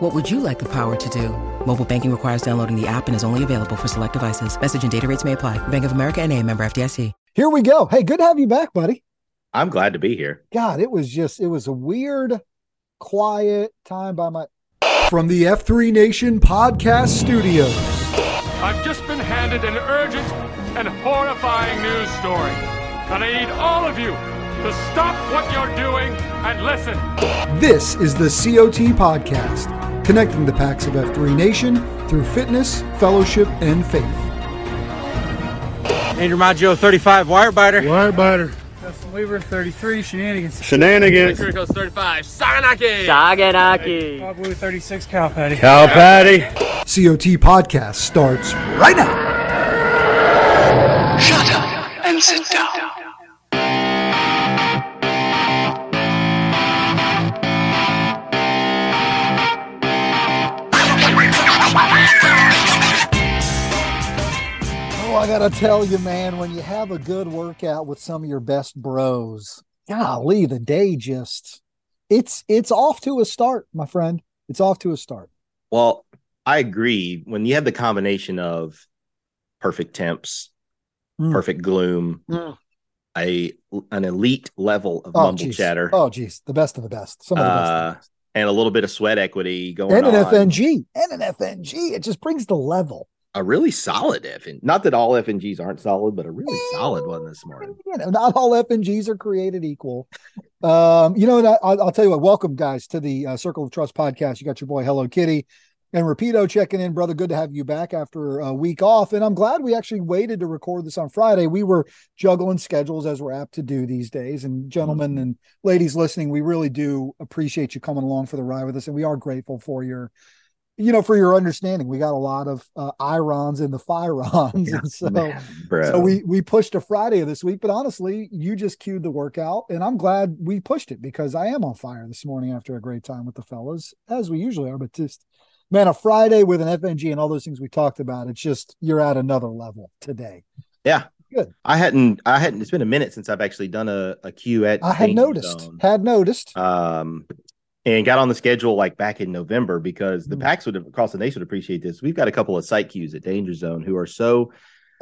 What would you like the power to do? Mobile banking requires downloading the app and is only available for select devices. Message and data rates may apply. Bank of America and a member FDIC. Here we go. Hey, good to have you back, buddy. I'm glad to be here. God, it was just, it was a weird, quiet time by my. From the F3 Nation podcast studios. I've just been handed an urgent and horrifying news story. And I need all of you to stop what you're doing and listen. This is the COT podcast, connecting the packs of F3 Nation through fitness, fellowship, and faith. Andrew Maggio, 35, Wirebiter. Wirebiter. Justin Weaver, 33, Shenanigans. Shenanigans. Criticals 35, Saganaki. Saganaki. Bob Blue, 36, Cal Patty. Cal Patty. COT podcast starts right now. Shut up and sit down. Gotta tell you, man, when you have a good workout with some of your best bros, golly, the day just it's it's off to a start, my friend. It's off to a start. Well, I agree. When you have the combination of perfect temps, Mm. perfect gloom, Mm. a an elite level of Oh, mumble geez. chatter, Oh, geez, the best of the best. Some of the best. of the uh, best. and a little bit of sweat equity going And an on. FNG, and an FNG. It just brings the level. A really solid FN. Not that all FNGs aren't solid, but a really solid one this morning. You know, not all FNGs are created equal. Um, you know, and I, I'll I'll tell you what. Welcome, guys, to the uh, Circle of Trust podcast. You got your boy Hello Kitty and Rapido checking in, brother. Good to have you back after a week off, and I'm glad we actually waited to record this on Friday. We were juggling schedules as we're apt to do these days. And gentlemen and ladies listening, we really do appreciate you coming along for the ride with us, and we are grateful for your you know, for your understanding, we got a lot of uh, irons in the firons, and so Man, so we we pushed a Friday of this week. But honestly, you just cued the workout, and I'm glad we pushed it because I am on fire this morning after a great time with the fellas, as we usually are. But just man, a Friday with an FNG and all those things we talked about, it's just you're at another level today. yeah. Good. I hadn't I hadn't it's been a minute since I've actually done a, a queue at I had noticed, Zone. had noticed. um and got on the schedule like back in November because the Mm. packs would have across the nation would appreciate this. We've got a couple of site cues at Danger Zone who are so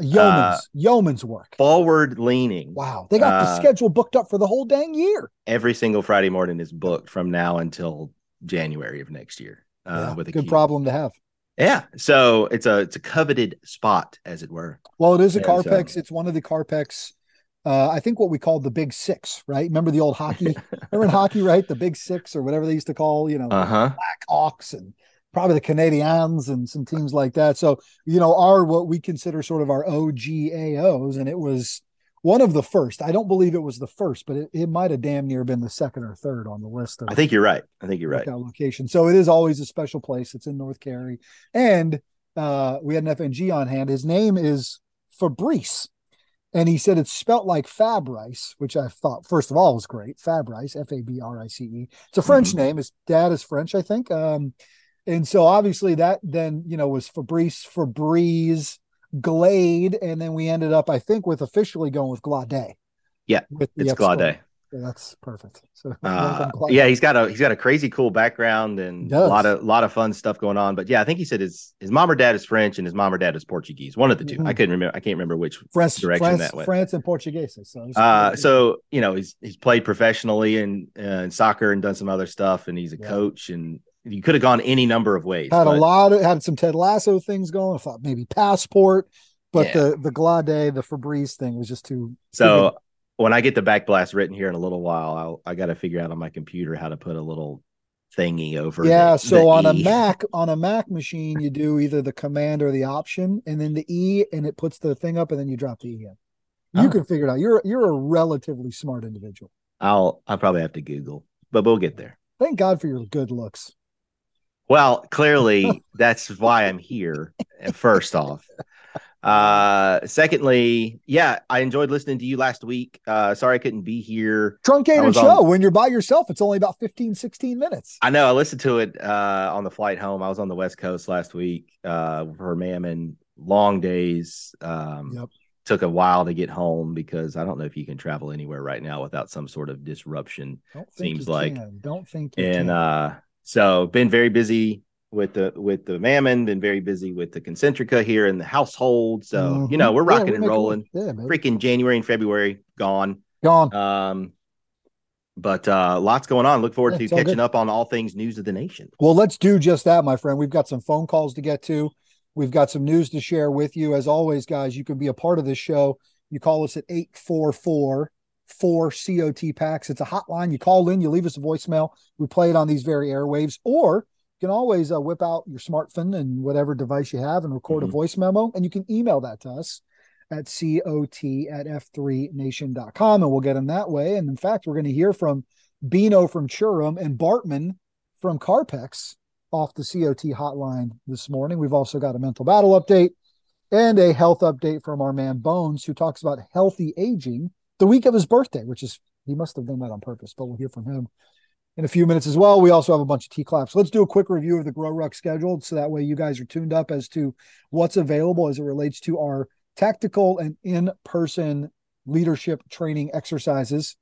Yeoman's uh, yeoman's work. forward leaning. Wow, they got the uh, schedule booked up for the whole dang year. Every single Friday morning is booked from now until January of next year. Uh, Yeah, with a good problem to have. Yeah. So it's a it's a coveted spot, as it were. Well, it is a Yeah, so- It's one of the Carpex. Uh, I think what we called the Big Six, right? Remember the old hockey? Remember in hockey, right? The Big Six or whatever they used to call, you know, Uh-huh. Blackhawks and probably the Canadiens and some teams like that. So, you know, are what we consider sort of our OGAOs, and it was one of the first. I don't believe it was the first, but it, it might have damn near been the second or third on the list of I think you're right. I think you're right. location. So it is always a special place. It's in North Cary. And uh, we had an FNG on hand. His name is Fabrice. And he said it's spelt like Fabrice, which I thought, first of all, was great. Fabrice, F A B R I C E. It's a French Mhm. name. His dad is French, I think. Um, and so obviously that then, you know, was Fabrice, Febreze, Glade, and then we ended up, I think, with officially going with Glade. Yeah, with it's. Glade. Yeah, that's perfect. So Uh, yeah, he's got a he's got a crazy cool background and a lot of a lot of fun stuff going on. But yeah, I think he said his his mom or dad is French and his mom or dad is Portuguese. One of the 2 Mhm. I couldn't remember. I can't remember which France, direction France, that went. France, and Portuguese. So, Uh, so you know he's he's played professionally in uh, in soccer and done some other stuff, and he's a Yeah. coach. And you could have gone any number of ways. had a lot of had some Ted Lasso things going. I thought maybe passport, but Yeah. the the Glade, the Febreze thing was just too. So when I get the back blast written here in a little while, I'll I got to figure out on my computer how to put a little thingy over. yeah. the- so the on a E. Mac, on a Mac machine, you do either the command or the option, and then the E, and it puts the thing up, and then you drop the E in. You Oh. can figure it out. You're you're a relatively smart individual. I'll I'll probably have to Google, but we'll get there. Thank God for your good looks. Well, clearly that's why I'm here. First off, uh, secondly, yeah, I enjoyed listening to you last week. Uh, sorry I couldn't be here. Truncated show. on- when you're by yourself, it's only about 15, 16 minutes. I know I listened to it uh, on the flight home. I was on the West Coast last week uh, for Mammon. Long days. Um, Yep. Took a while to get home because I don't know if you can travel anywhere right now without some sort of disruption. Don't think Seems like. can. Don't think and uh so been very busy with the with the mammon been very busy with the concentrica here in the household so you Mhm. know we're Yeah, rocking we're and rolling Yeah, freaking january and february gone Gone. um but uh lots going on look forward Yeah, to catching good. up on all things news of the nation Well, let's do just that, my friend. We've got some phone calls to get to. We've got some news to share with you. As always, guys, you can be a part of this show. You call us at 844 4 COT packs. It's a hotline. You call in, you leave us a voicemail. We play it on these very airwaves, or you can always uh, whip out your smartphone and whatever device you have and record Mhm. a voice memo. And you can email that to us at COT at F3Nation.com and we'll get them that way. And in fact, we're going to hear from Bino from Churum and Bartman from Carpex off the COT hotline this morning. We've also got a mental battle update and a health update from our man Bones, who talks about healthy aging the week of his birthday, which is he must have done that on purpose, but we'll hear from him in a few minutes as well. We also have a bunch of T claps. Let's do a quick review of the Grow Ruck schedule so that way you guys are tuned up as to what's available as it relates to our tactical and in person leadership training exercises,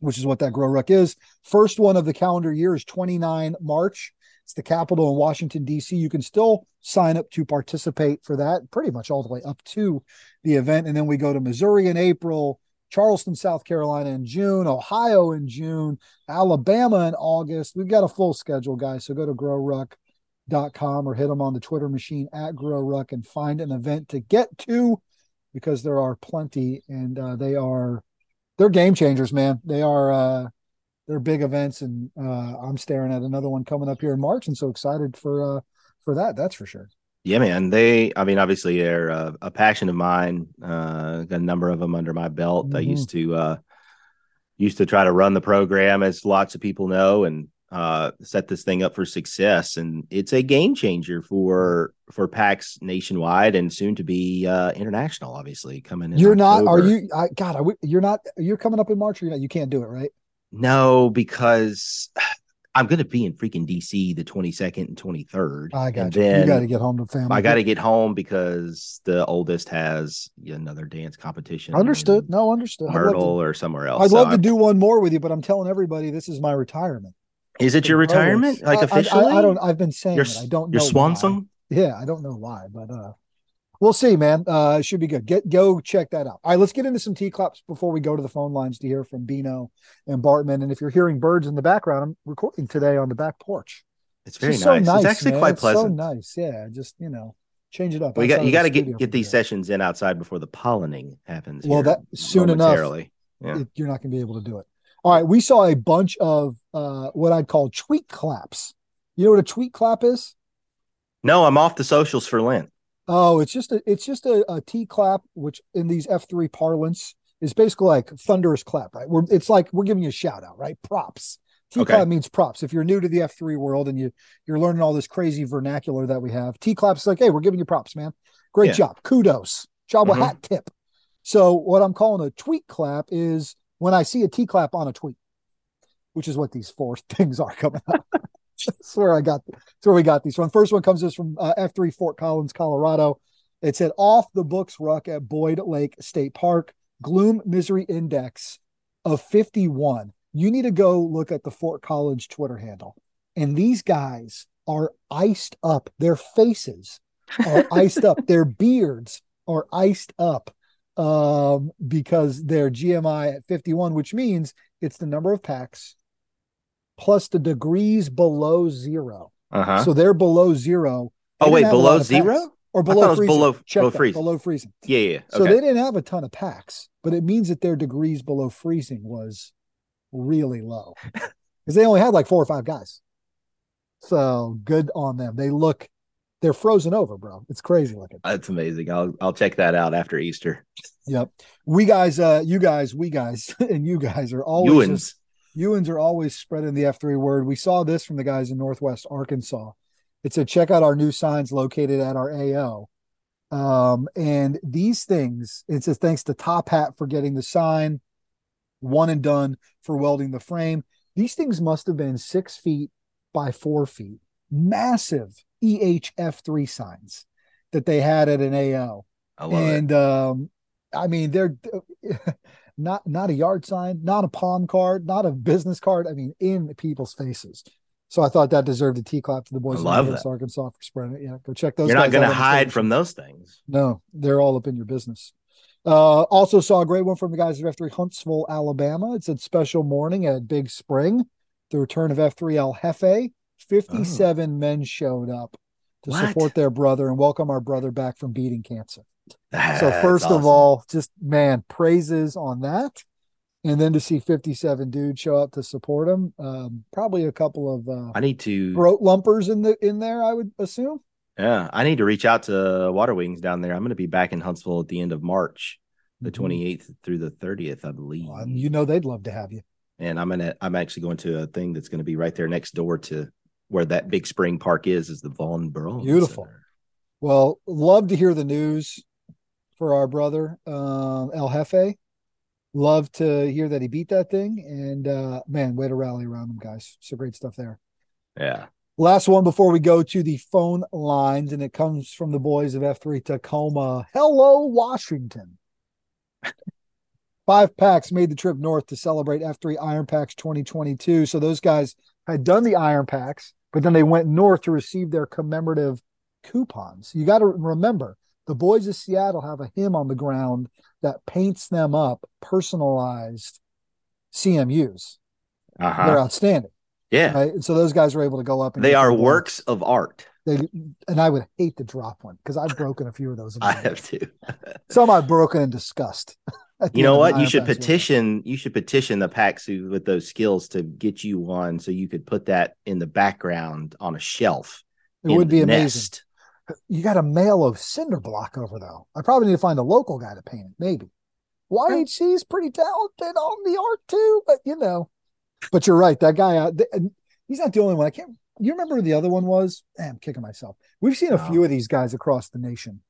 which is what that Grow Ruck is. First one of the calendar year is 29 March. It's the capital in Washington, D.C. You can still sign up to participate for that pretty much all the way up to the event. And then we go to Missouri in April, Charleston, South Carolina in June, Ohio in June, Alabama in August. We've got a full schedule, guys. So go to growruck.com or hit them on the Twitter machine at growruck and find an event to get to because there are plenty and uh, they are they're game changers, man. They are uh they're big events and uh I'm staring at another one coming up here in March and so excited for uh for that, that's for sure. Yeah man they i mean obviously they're a, a passion of mine uh got a number of them under my belt i Mhm. used to uh used to try to run the program as lots of people know and uh set this thing up for success and it's a game changer for for PAX nationwide and soon to be uh international obviously coming in You're not are you I god, I, w- you're not you're coming up in March or you're not, you can't do it, right? no because i'm going to be in freaking dc the 22nd and 23rd I got and you. then you got to get home to family. i got to get home because the oldest has another dance competition Understood. No, understood. Myrtle to, or somewhere else I'd So love to I'm- do one more with you, but I'm telling everybody this is my retirement. is it your retirement like I- I- officially I, I don't. I've been saying your, it. I don't know your swan why. song Yeah, I don't know why, but uh, we'll see, man. Uh, it should be good. Get go check that out. All right, let's get into some T claps before we go to the phone lines to hear from Bino and Bartman. And if you're hearing birds in the background, I'm recording today on the back porch. it's very nice. so it's actually man. quite It's pleasant So nice, yeah. Just you know, change it up. we got you got to get get these today. sessions in outside before the pollinating happens Well, that soon enough, yeah it- you're not going to be able to do it. All right, we saw a bunch of uh, what I'd call tweet claps. You know what a tweet clap is? no i'm off the socials for lent Oh, it's just a it's just a, a T clap, which in these F three parlance is basically like thunderous clap, right? We're it's like we're giving you a shout out, right? Props. T clap Okay. means props. If you're new to the F three world and you you're learning all this crazy vernacular that we have, T clap is like, hey, we're giving you props, man. Great Yeah. job, kudos, job Mhm. hat tip. So what I'm calling a tweet clap is when I see a T clap on a tweet, which is what these four things are coming up. That's where I got. That's where we got these from. First one comes us from uh, F3 Fort Collins, Colorado. It said off the books ruck at Boyd Lake State Park, gloom misery index of 51. You need to go look at the Fort Collins Twitter handle. And these guys are iced up. Their faces are iced up. Their beards are iced up um, because they're GMI at 51, which means it's the number of packs plus the degrees below 0 Uh-huh. So they're below zero. They oh wait, below zero? or I thought below it was freezing. below- below freezing. Below freezing. Yeah, yeah. So okay. they didn't have a ton of packs, but it means that their degrees below freezing was really low because they only had like four or five guys. So good on them. They look, they're frozen over, bro. It's crazy looking. That's amazing. I'll I'll check that out after Easter. Yep. We guys, uh, you guys, we guys, and you guys are always Ewans. are always spreading the F3 word. We saw this from the guys in Northwest Arkansas. It said, check out our new signs located at our AO. Um, and these things, it says, thanks to Top Hat for getting the sign, one and done for welding the frame. These things must have been six feet by four feet, massive EHF3 signs that they had at an AO. I love it. and um, I mean, they're not not a yard sign, not a palm card, not a business card. I mean, in people's faces. So I thought that deserved a T clap to the boys I in love Northwest that. Arkansas for spreading it. Yeah, go check those. You're not going to hide from those things. No, they're all up in your business. Uh, also saw a great one from the guys at F3 Huntsville, Alabama. It said special morning at Big Spring. The return of F3 El Jefe. 57 men showed up to Oh. What? support their brother and welcome our brother back from beating cancer. So first of all, just man, praises on that. And then to see 57 dudes show up to support him. Um, probably a couple of uh I need to throat lumpers in the in there, I would assume. Yeah, I need to reach out to Water Wings down there. I'm going to be back in Huntsville at the end of March, the Mhm. 28th through the 30th, I believe. Well, you know they'd love to have you. and I'm gonna I'm actually going to a thing that's going to be right there next door to where that big spring park is, is the Von Braun. Beautiful. Center. Well, love to hear the news for our brother, um, El Jefe. Love to hear that he beat that thing. And uh, man, way to rally around him, guys. So great stuff there. Yeah. Last one before we go to the phone lines, and it comes from the boys of F3 Tacoma. Hello, Washington. Five packs made the trip north to celebrate F3 Iron Packs 2022. So those guys had done the Iron Packs, but then they went north to receive their commemorative coupons. You got to remember the boys of Seattle have a hymn on the ground that paints them up personalized CMUs. They're Uh-huh. outstanding. Yeah. Right? And so those guys were able to go up and They are works of art. They and I would hate to drop one because I've broken a few of those. I have life. to. Some I've broken in disgust. You know what? You should petition. You should petition the packs with those skills to get you one, so you could put that in the background on a shelf. It would be amazing. nest. You got to mail a cinder block over though. I probably need to find a local guy to paint it. Maybe YHC is pretty talented on the art too, but you know. But you're right. That guy out, and he's not the only one. I can't. You remember who the other one was? Eh, I'm kicking myself. We've seen a No. few of these guys across the nation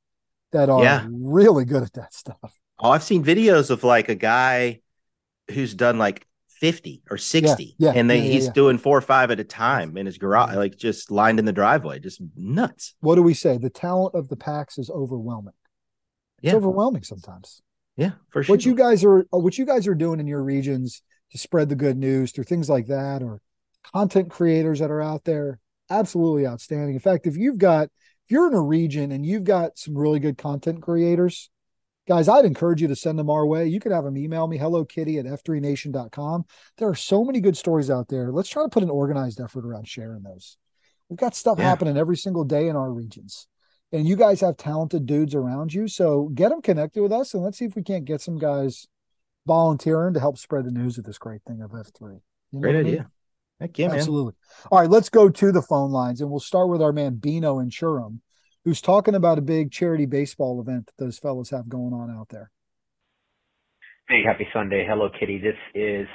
that are Yeah. really good at that stuff. Oh, I've seen videos of like a guy who's done like 50 or 60 yeah, and they yeah, yeah, he's yeah. doing four or five at a time in his garage like just lined in the driveway just nuts What do we say? The talent of the packs is overwhelming. It's Yeah. overwhelming sometimes. yeah for sure what you guys are uh, what you guys are doing in your regions to spread the good news through things like that or content creators that are out there absolutely outstanding in fact if you've got if you're in a region and you've got some really good content creators guys i'd encourage you to send them our way you could have them email me hello kitty at f3nation.com there are so many good stories out there let's try to put an organized effort around sharing those we've got stuff Yeah. happening every single day in our regions and you guys have talented dudes around you. So get them connected with us and let's see if we can't get some guys volunteering to help spread the news of this great thing of F3. You know great what I mean? idea heck yeah man Absolutely. All right, let's go to the phone lines and we'll start with our man Bino in Churum, who's talking about a big charity baseball event that those fellows have going on out there. Hey, happy Sunday. Hello, Kitty. This is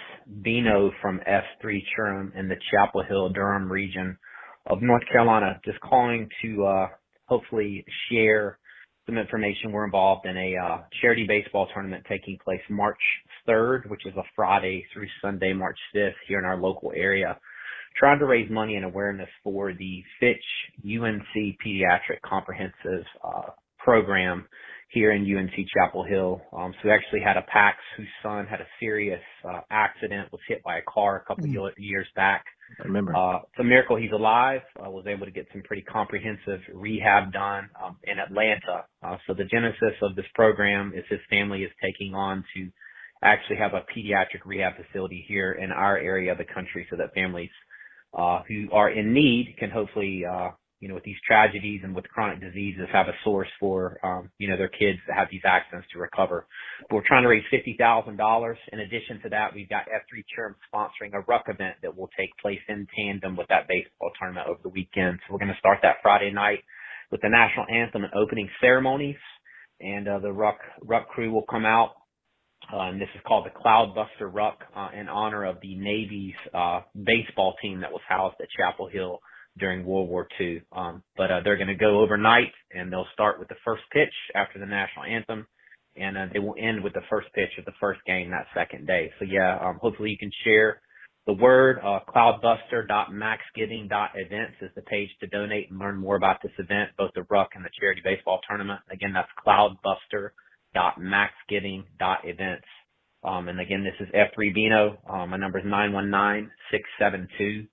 Bino from F3 Churum in the Chapel Hill, Durham region of North Carolina. Just calling to uh, hopefully share some information. We're involved in a uh, charity baseball tournament taking place March 3rd, which is a Friday through Sunday, March 5th, here in our local area. Trying to raise money and awareness for the Fitch UNC Pediatric Comprehensive uh, program here in UNC Chapel Hill. Um, so we actually had a PAX whose son had a serious uh, accident, was hit by a car a couple Mm. of years back. I remember. Uh, it's a miracle he's alive. I was able to get some pretty comprehensive rehab done um, in Atlanta. Uh, so the genesis of this program is his family is taking on to actually have a pediatric rehab facility here in our area of the country so that families uh, who are in need can hopefully, uh, you know, with these tragedies and with chronic diseases, have a source for, um, you know, their kids that have these accidents to recover. But we're trying to raise fifty thousand dollars. In addition to that, we've got F3 Churm sponsoring a ruck event that will take place in tandem with that baseball tournament over the weekend. So we're going to start that Friday night with the national anthem and opening ceremonies, and uh, the ruck ruck crew will come out uh, and this is called the Cloudbuster Ruck uh, in honor of the Navy's uh, baseball team that was housed at Chapel Hill during World War II. Um, but uh, they're going to go overnight, and they'll start with the first pitch after the national anthem, and uh, they will end with the first pitch of the first game that second day. So yeah, um, hopefully you can share the word. Uh, cloudbuster.maxgiving.events is the page to donate and learn more about this event, both the Ruck and the charity baseball tournament. Again, that's cloudbuster.maxgiving.events. Um, and again, this is F3 Bino. Um, my number is 919-672-3513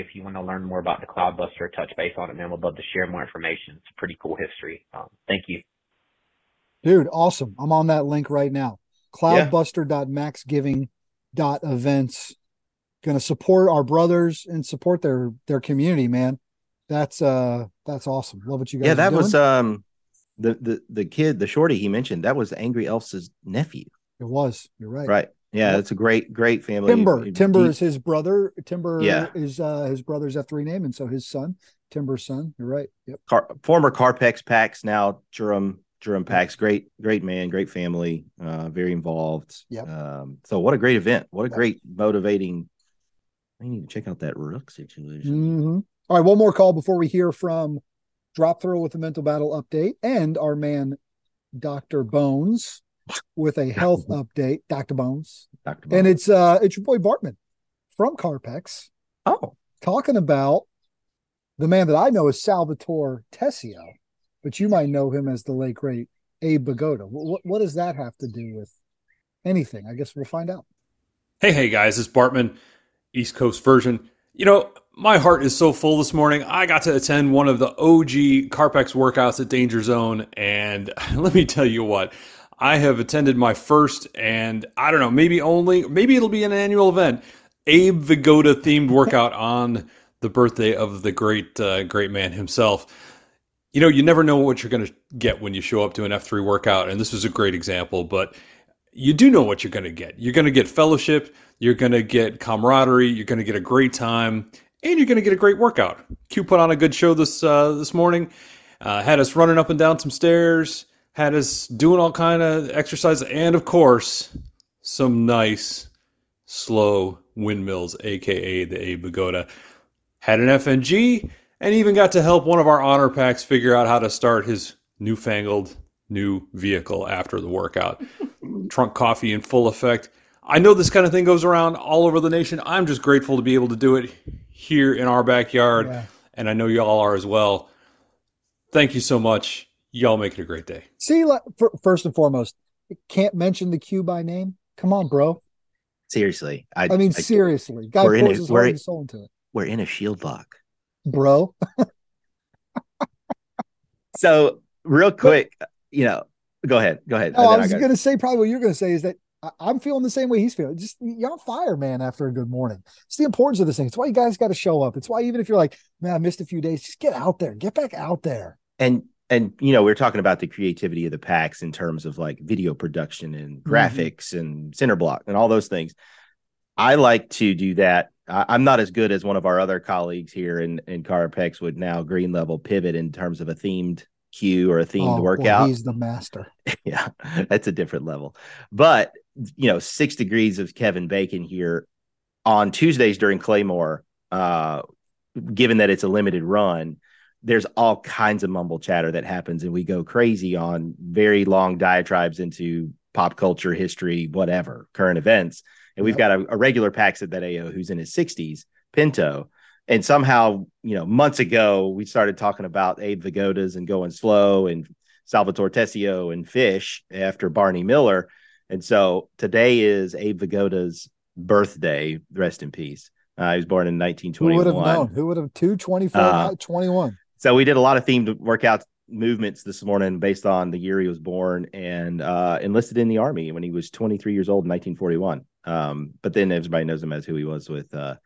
if you want to learn more about the Cloudbuster or touch base on it, man. We'd love to share more information. It's a pretty cool history. Um, thank you. Dude, awesome. I'm on that link right now. Cloudbuster.maxgiving.events. Going to support our brothers and support their their community, man. That's uh that's awesome. Love what you guys yeah, are that doing. was um the the the kid, the shorty he mentioned. That was Angry Elf's nephew. it was. You're right. Right. Yeah, it's a great great family. Timber. Deep- Timber is his brother. Timber Yeah. is uh his brother's F3 name, and so his son, Timber's son. You're right. Yep. Car, former Carpex Pax, now Durham Durham Pax. Great, great man, great family, uh, very involved. Yep. Um, so what a great event! What a Yep. great motivating. I need to check out that Ruck situation. hmm All right, one more call before we hear from Drop Thrill with a mental battle update and our man Dr. Bones with a health update. Dr. Bones. Dr. Bones. And it's uh it's your boy Bartman from Carpex oh, talking about the man that I know is Salvatore Tessio, but you might know him as the late great Abe Vigoda. What, what does that have to do with anything? I guess we'll find out. Hey, hey guys, it's Bartman, East Coast version. You know, my heart is so full this morning. I got to attend one of the OG Carpex workouts at Danger Zone, and let me tell you what, I have attended my first and I don't know, maybe only, maybe it'll be an annual event, Abe Vigoda themed workout on the birthday of the great, uh, great man himself. You know, you never know what you're going to get when you show up to an F3 workout, and this was a great example, but you do know what you're going to get. You're going to get fellowship, you're going to get camaraderie, you're going to get a great time, and you're going to get a great workout. Q put on a good show this uh, this morning. Uh, had us running up and down some stairs, had us doing all kind of exercise, and of course, some nice slow windmills, aka the A. Had an FNG, and even got to help one of our honor packs figure out how to start his newfangled new vehicle after the workout. Trunk coffee in full effect. I know this kind of thing goes around all over the nation. I'm just grateful to be able to do it here in our backyard, Yeah. and I know y'all are as well. Thank you so much. Y'all make it a great day. See, like, fir- first and foremost, can't mention the Q by name. Come on, bro. seriously, I, I mean, I- seriously, guy we're in pours it. his We're in- soul into it, we're in a shield lock. bro. So real quick, you know, go ahead, go ahead. Oh, I was going to say probably what you're going to say is that I- I'm feeling the same way he's feeling. Just you're on fire, man. After a good morning, it's the importance of this thing. It's why you guys got to show up. It's why even if you're like, man, I missed a few days, just get out there, get back out there. and and you know, we are talking about the creativity of the packs in terms of like video production and Mm-hmm. graphics and cinder block and all those things. I like to do that. I, I'm not as good as one of our other colleagues here in in Carpex would now green level pivot in terms of a themed cue or a themed Oh, boy, workout. he's the master. yeah, that's a different level. But you know, six degrees of Kevin Bacon here on Tuesdays during Claymore. Uh, given that it's a limited run, there's all kinds of mumble chatter that happens, and we go crazy on very long diatribes into pop culture, history, whatever, current events. And we've got a, a regular PAX at that AO who's in his 60s, Pinto, and somehow, you know, months ago, we started talking about Abe Vigodas and going slow and Salvatore Tessio and Fish after Barney Miller. And so today is Abe Vigoda's birthday. Rest in peace. Uh, he was born in 1921. Who would have known? Who would have 224, uh, 21? So we did a lot of themed workout movements this morning based on the year he was born and uh, enlisted in the army when he was 23 years old in 1941. Um, but then everybody knows him as who he was with uh,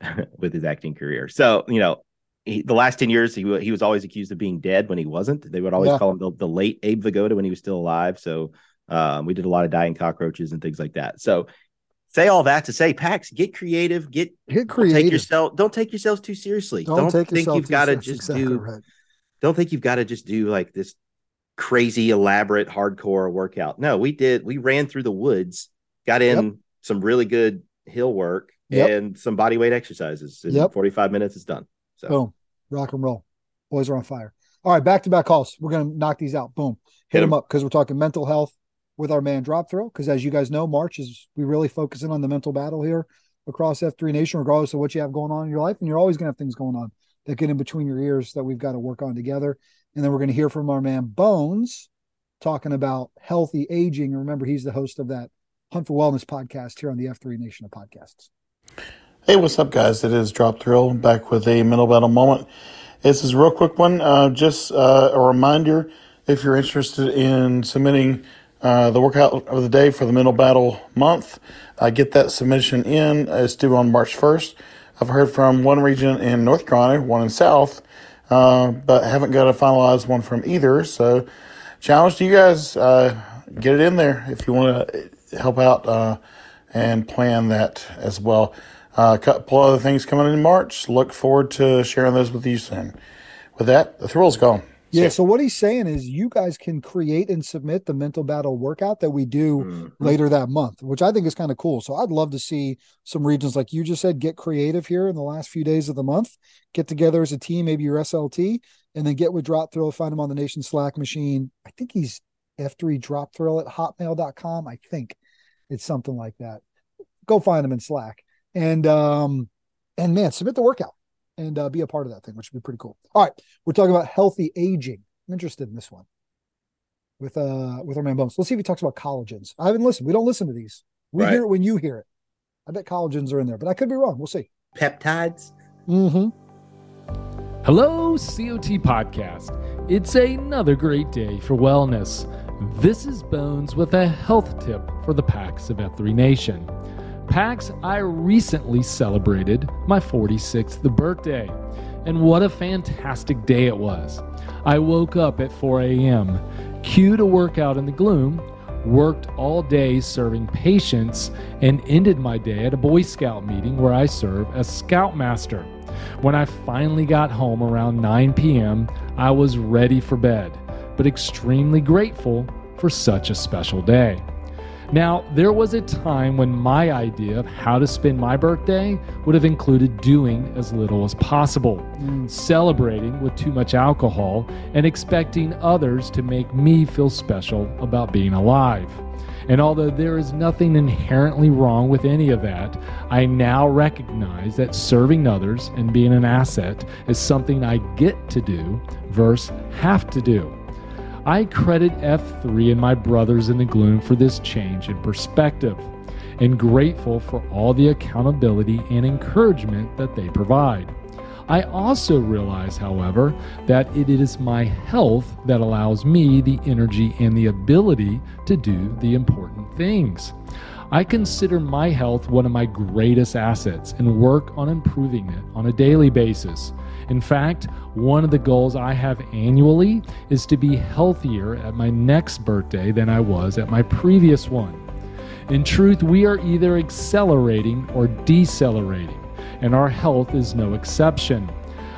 with his acting career. So you know, he, the last 10 years he he was always accused of being dead when he wasn't. They would always yeah. call him the, the, late Abe Vigoda when he was still alive. So um, we did a lot of dying cockroaches and things like that. So say all that to say, Pax, get creative, get get creative. Don't take yourself, don't take yourselves too seriously. Don't, don't think you've got to just exactly do. Right. Don't think you've got to just do like this crazy, elaborate, hardcore workout. No, we did. We ran through the woods, got in yep. some really good hill work yep. and some body weight exercises. In yep. 45 minutes, it's done. So boom, rock and roll. Boys are on fire. All right, back to back calls. We're gonna knock these out. Boom, hit, hit them up because we're talking mental health with our man Drop Thrill. Because as you guys know, March is we really focusing on the mental battle here across F3 Nation, regardless of what you have going on in your life, and you're always gonna have things going on that get in between your ears that we've got to work on together. And then we're going to hear from our man Bones talking about healthy aging. remember, he's the host of that Hunt for Wellness podcast here on the F3 Nation of podcasts. Hey, what's up, guys? It is Drop Thrill back with a mental battle moment. This is a real quick one. Uh, just uh, a reminder if you're interested in submitting uh, the workout of the day for the mental battle month, uh, get that submission in. It's due on March 1st. I've heard from one region in North Carolina, one in South, uh, but haven't got a finalized one from either. So, challenge to you guys uh, get it in there if you want to help out and plan that as well. Uh, a couple other things coming in March. Look forward to sharing those with you soon. With that, the thrill's gone. Yeah. So what he's saying is you guys can create and submit the mental battle workout that we do mm-hmm. later that month, which I think is kind of cool. So I'd love to see some regions like you just said get creative here in the last few days of the month, get together as a team, maybe your SLT, and then get with Drop Thrill, find him on the Nation Slack machine. I think he's F3 Drop Thrill at hotmail.com. I think it's something like that. Go find him in Slack and um and man, submit the workout and uh, be a part of that thing, which would be pretty cool. All right, we're talking about healthy aging. I'm interested in this one with uh with our man Bones. Let's see if he talks about collagens. I haven't listened. We don't listen to these. We right. hear it when you hear it. I bet collagens are in there, but I could be wrong. We'll see. Peptides. Mm-hmm. Hello, COT Podcast. It's another great day for wellness. This is Bones with a health tip for the PAX of F3 Nation. PAX, I recently celebrated my 46th birthday, and what a fantastic day it was. I woke up at 4 a.m., queued a workout in the gloom, worked all day serving patients, and ended my day at a Boy Scout meeting where I serve as Scoutmaster. When I finally got home around 9 p.m., I was ready for bed, but extremely grateful for such a special day. Now, there was a time when my idea of how to spend my birthday would have included doing as little as possible, mm. celebrating with too much alcohol, and expecting others to make me feel special about being alive. And although there is nothing inherently wrong with any of that, I now recognize that serving others and being an asset is something I get to do versus have to do. I credit F3 and my brothers in the gloom for this change in perspective and grateful for all the accountability and encouragement that they provide. I also realize, however, that it is my health that allows me the energy and the ability to do the important things. I consider my health one of my greatest assets and work on improving it on a daily basis. In fact, one of the goals I have annually is to be healthier at my next birthday than I was at my previous one. In truth, we are either accelerating or decelerating, and our health is no exception.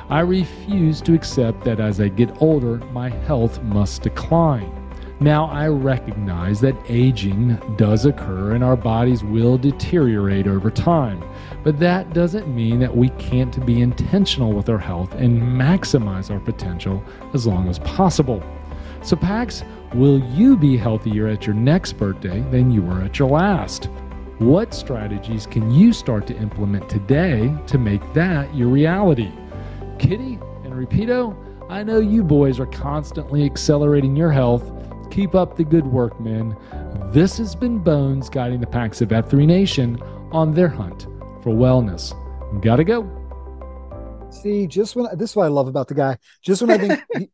I refuse to accept that as I get older, my health must decline. Now, I recognize that aging does occur and our bodies will deteriorate over time, but that doesn't mean that we can't be intentional with our health and maximize our potential as long as possible. So, Pax, will you be healthier at your next birthday than you were at your last? What strategies can you start to implement today to make that your reality? Kitty and Rapido, I know you boys are constantly accelerating your health. Keep up the good work, men. This has been Bones guiding the packs of F3 Nation on their hunt for wellness. Gotta go. See, just when this is what I love about the guy. Just when I think he,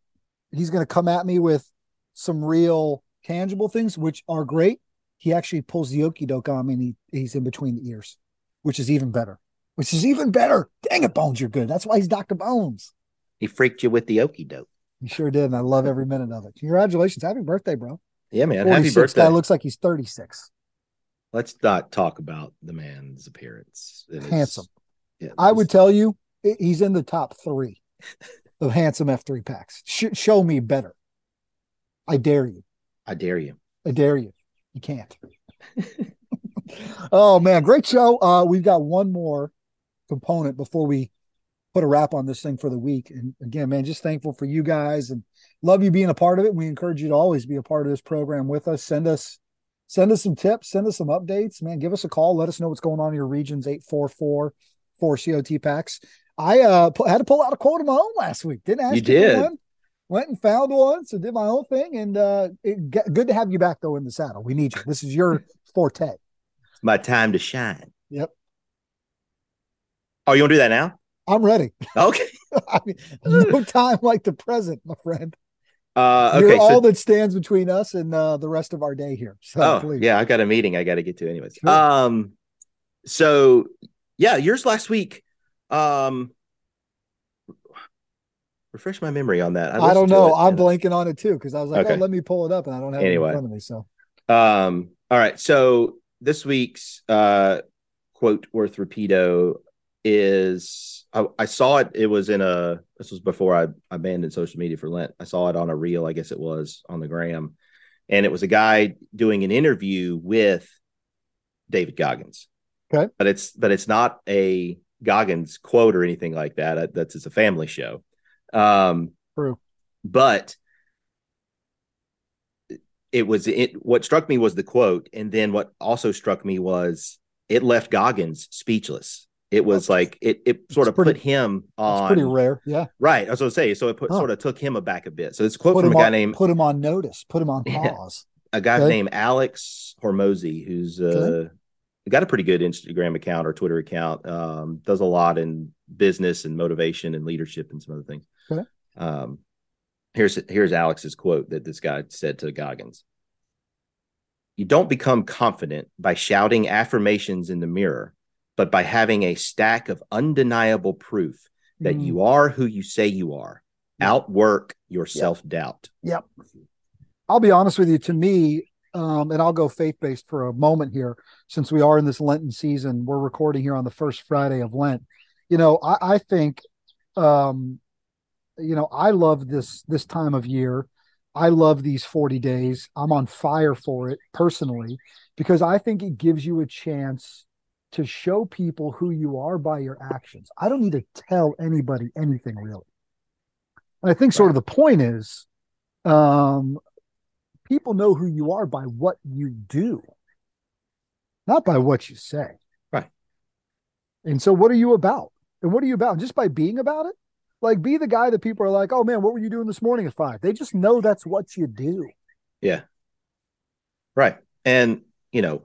he's going to come at me with some real tangible things, which are great, he actually pulls the okey doke on me and he, he's in between the ears, which is even better. Which is even better. Dang it, Bones, you're good. That's why he's Dr. Bones. He freaked you with the okey doke. He sure did, and I love every minute of it. Congratulations. Happy birthday, bro. Yeah, man. Happy birthday. Guy looks like he's 36. Let's not talk about the man's appearance. It is- Handsome. yeah, I would tell you he's in the top three of handsome F3 packs. Sh- show me better. I dare you. I dare you. I dare you. You can't. oh man, great show. Uh, we've got one more component before we put a wrap on this thing for the week. And again, man, just thankful for you guys and love you being a part of it. We encourage you to always be a part of this program with us. Send us send us some tips, send us some updates, man. Give us a call. Let us know what's going on in your regions. 844 4 COT packs. I uh had to pull out a quote of my own last week. Didn't ask You did. one. Went and found one, so did my own thing. And uh good to have you back though in the saddle. We need you. This is your forte. It's my time to shine. Yep. Oh, you want to do that now? I'm ready. Okay. I mean, no time like the present, my friend. Uh, You're okay. all So, that stands between us and uh, the rest of our day here. So oh, please. yeah, I got a meeting I got to get to anyways. Sure. Um, so yeah, yours last week. Um, refresh my memory on that. I, listened don't know. I'm blanking on it too because I was like, Okay. oh, let me pull it up, and I don't have Anyway. it in front of me. So Um, all right. So this week's uh quote worth repeato is I, I saw it. It was in a this was before I abandoned social media for Lent. I saw it on a reel, I guess it was on the gram. And it was a guy doing an interview with David Goggins. Okay. But it's but it's not a Goggins quote or anything like that. That's it's a family show. Um true. but it was it what struck me was the quote and then what also struck me was it left goggins speechless it was like it it sort of pretty- put him It's on pretty rare. Yeah. right i was going to say so it put, Huh. sort of took him aback a bit so it's a quote Put from a guy on, named put him on notice. Put him on Yeah. pause. a guy Okay. named alex hormozi who's uh Okay. got a pretty good instagram account or twitter account um does a lot in business and motivation and leadership and some other things Okay. um here's here's alex's quote that this guy said to goggins you don't become confident by shouting affirmations in the mirror but by having a stack of undeniable proof that Mm. you are who you say you are outwork your self-doubt Yep. I'll be honest with you. To me, um, and I'll go faith based for a moment here, since we are in this Lenten season. We're recording here on the first Friday of Lent. You know, I, I think, um, you know, I love this this time of year. I love these 40 days. I'm on fire for it personally because I think it gives you a chance to show people who you are by your actions. I don't need to tell anybody anything really. And I think sort of the point is um, people know who you are by what you do, not by what you say. Right. And so, what are you about? And what are you about? Just by being about it? Like, be the guy that people are like, oh man, what were you doing this morning at five? They just know that's what you do. Yeah. Right. And, you know,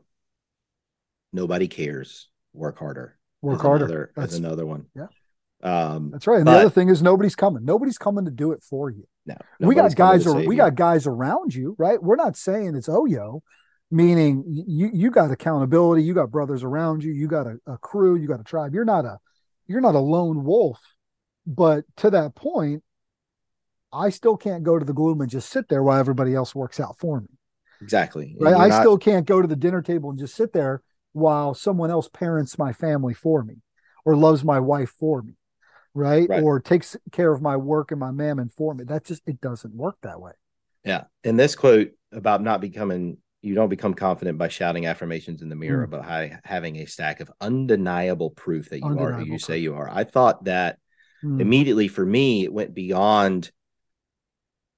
nobody cares. Work harder. Work harder. Another, That's- another one. Yeah. Um, That's right. And but- the other thing is nobody's coming. Nobody's coming to do it for you. No, we got guys save we you. got guys around you, right? We're not saying it's Oyo, meaning you you got accountability, you got brothers around you, you got a, a crew, you got a tribe. You're not a you're not a lone wolf. But to that point, I still can't go to the gloom and just sit there while everybody else works out for me. Exactly. Right? I not- still can't go to the dinner table and just sit there while someone else parents my family for me or loves my wife for me. Right? Right. Or takes care of my work and my mammon for me. That just it doesn't work that way. Yeah. And this quote about not becoming, you don't become confident by shouting affirmations in the mirror, Mm. but hi- having a stack of undeniable proof that you are who Undeniable you say you are. I thought that Mm. immediately for me, it went beyond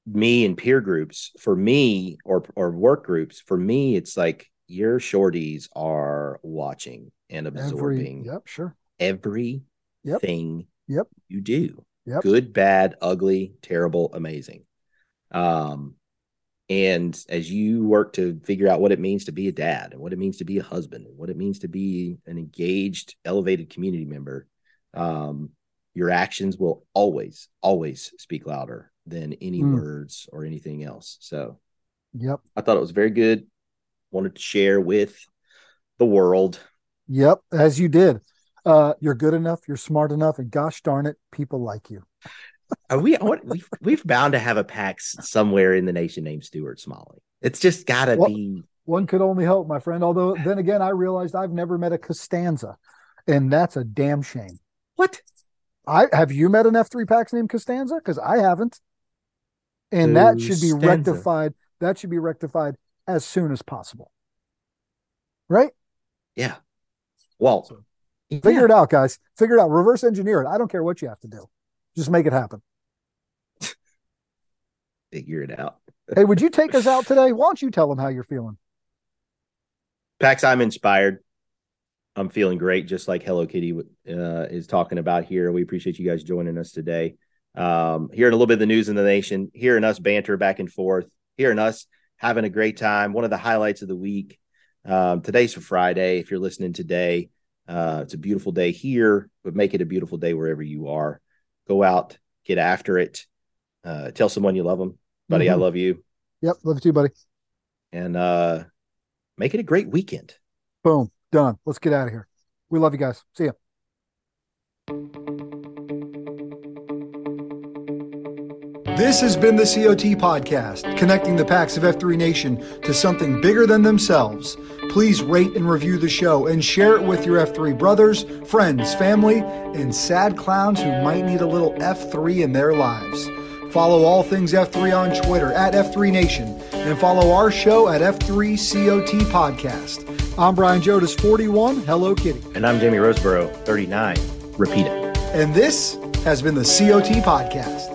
me and peer groups. For me, or or work groups, for me, it's like your shorties are watching and absorbing Every, yep, sure. everything Yep. Yep. you do. Yep. Good, bad, ugly, terrible, amazing. Um, and as you work to figure out what it means to be a dad and what it means to be a husband and what it means to be an engaged, elevated community member, um, your actions will always, always speak louder than any Mm. words or anything else. So Yep. I thought it was very good. Wanted to share with the world. Yep. As you did. Uh, you're good enough, you're smart enough, and gosh darn it, people like you. Are we? What, we've we've bound to have a PAX somewhere in the nation named Stuart Smalley. It's just got to Well- be. One could only hope, my friend. Although then again, I realized I've never met a Costanza, and that's a damn shame. What? I have you met an F3 Pax named Costanza? Because I haven't. And that should be rectified. That should be rectified as soon as possible. Right? Yeah. Well, Figure it out, guys. Figure it out. Reverse engineer it. I don't care what you have to do. Just make it happen. figure it out. Hey, would you take us out today? Why don't you tell them how you're feeling? Pax, I'm inspired. I'm feeling great, just like Hello Kitty uh, is talking about here. We appreciate you guys joining us today. Um, hearing a little bit of the news in the nation, hearing us banter back and forth, hearing us having a great time. One of the highlights of the week. Um, today's for Friday. If you're listening today, uh, it's a beautiful day here, but make it a beautiful day wherever you are. Go out, get after it. Uh, tell someone you love them, buddy. I Mhm. love you, Yep. Love you too, buddy. and uh, make it a great weekend. Boom. Done. Let's get out of here. We love you guys. See ya. This has been the COT Podcast, connecting the PAX of F3 Nation to something bigger than themselves. Please rate and review the show and share it with your F3 brothers, friends, family, and sad clowns who might need a little F3 in their lives. Follow all things F3 on Twitter at F3 Nation and follow our show at F3COT Podcast. I'm Brian Jodas, 41. Hello, Kitty. And I'm Jamie Roseborough, 39. Repeat it. And this has been the COT Podcast.